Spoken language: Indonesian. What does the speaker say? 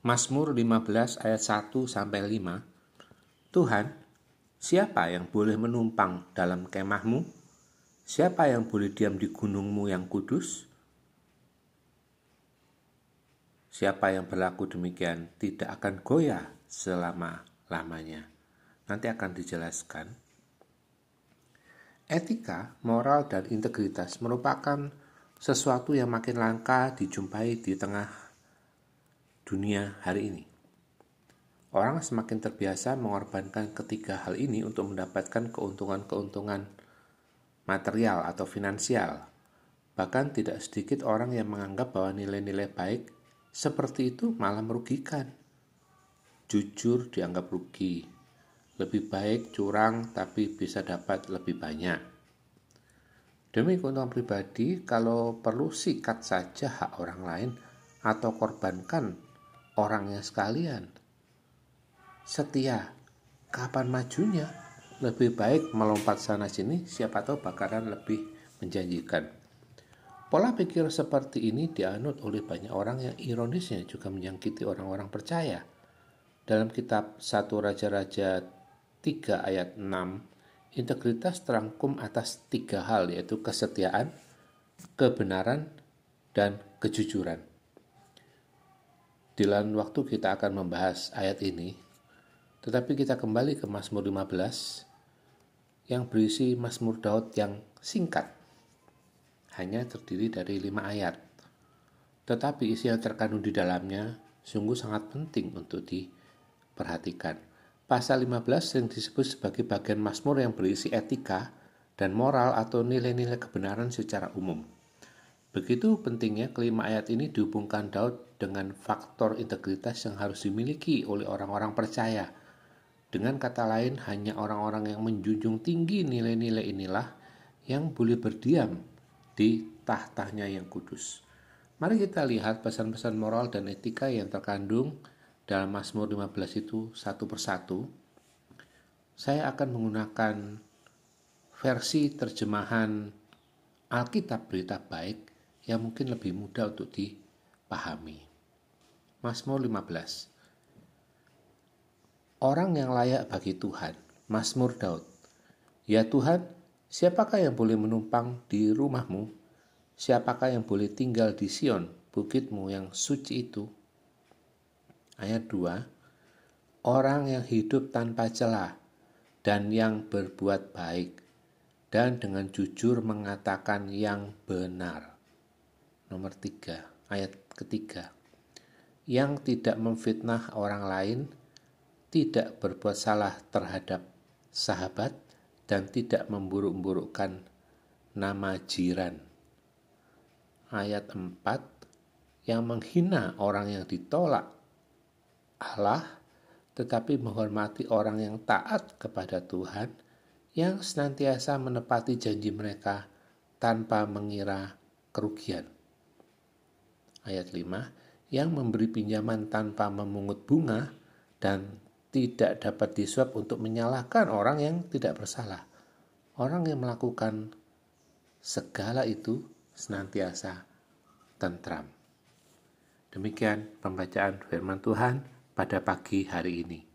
Mazmur 15 ayat 1 sampai 5. Tuhan, siapa yang boleh menumpang dalam kemahmu? Siapa yang boleh diam di gunungmu yang kudus? Siapa yang berlaku demikian tidak akan goyah selama-lamanya. Nanti akan dijelaskan. Etika, moral, dan integritas merupakan sesuatu yang makin langka dijumpai di tengah dunia hari ini. Orang semakin terbiasa mengorbankan ketiga hal ini untuk mendapatkan keuntungan-keuntungan material atau finansial. Bahkan tidak sedikit orang yang menganggap bahwa nilai-nilai baik seperti itu malah merugikan. Jujur dianggap rugi. Lebih baik curang tapi bisa dapat lebih banyak. Demi keuntungan pribadi, kalau perlu sikat saja hak orang lain atau korbankan orangnya sekalian. Setia, kapan majunya? Lebih baik melompat sana sini, siapa tahu bakaran lebih menjanjikan. Pola pikir seperti ini dianut oleh banyak orang yang ironisnya juga menyakiti orang-orang percaya. Dalam kitab 1 Raja-Raja 3 ayat 6 Integritas terangkum atas tiga hal yaitu kesetiaan, kebenaran, dan kejujuran. Di lain waktu kita akan membahas ayat ini, tetapi kita kembali ke Mazmur 15 yang berisi Mazmur Daud yang singkat, hanya terdiri dari lima ayat. Tetapi isi yang terkandung di dalamnya sungguh sangat penting untuk diperhatikan. Pasal 15 yang disebut sebagai bagian Mazmur yang berisi etika dan moral atau nilai-nilai kebenaran secara umum. Begitu pentingnya kelima ayat ini dihubungkan Daud dengan faktor integritas yang harus dimiliki oleh orang-orang percaya. Dengan kata lain, hanya orang-orang yang menjunjung tinggi nilai-nilai inilah yang boleh berdiam di tahtanya yang kudus. Mari kita lihat pesan-pesan moral dan etika yang terkandung dalam Mazmur 15 itu satu persatu, saya akan menggunakan versi terjemahan Alkitab Berita Baik yang mungkin lebih mudah untuk dipahami. Mazmur 15 Orang yang layak bagi Tuhan, Mazmur Daud. Ya Tuhan, siapakah yang boleh menumpang di rumahmu? Siapakah yang boleh tinggal di Sion, bukitmu yang suci itu? ayat 2 Orang yang hidup tanpa celah dan yang berbuat baik dan dengan jujur mengatakan yang benar. Nomor 3, ayat ketiga. Yang tidak memfitnah orang lain, tidak berbuat salah terhadap sahabat, dan tidak memburuk-burukkan nama jiran. Ayat 4, yang menghina orang yang ditolak Allah, tetapi menghormati orang yang taat kepada Tuhan, yang senantiasa menepati janji mereka tanpa mengira kerugian. Ayat 5, yang memberi pinjaman tanpa memungut bunga dan tidak dapat disuap untuk menyalahkan orang yang tidak bersalah. Orang yang melakukan segala itu senantiasa tentram. Demikian pembacaan firman Tuhan pada pagi hari ini.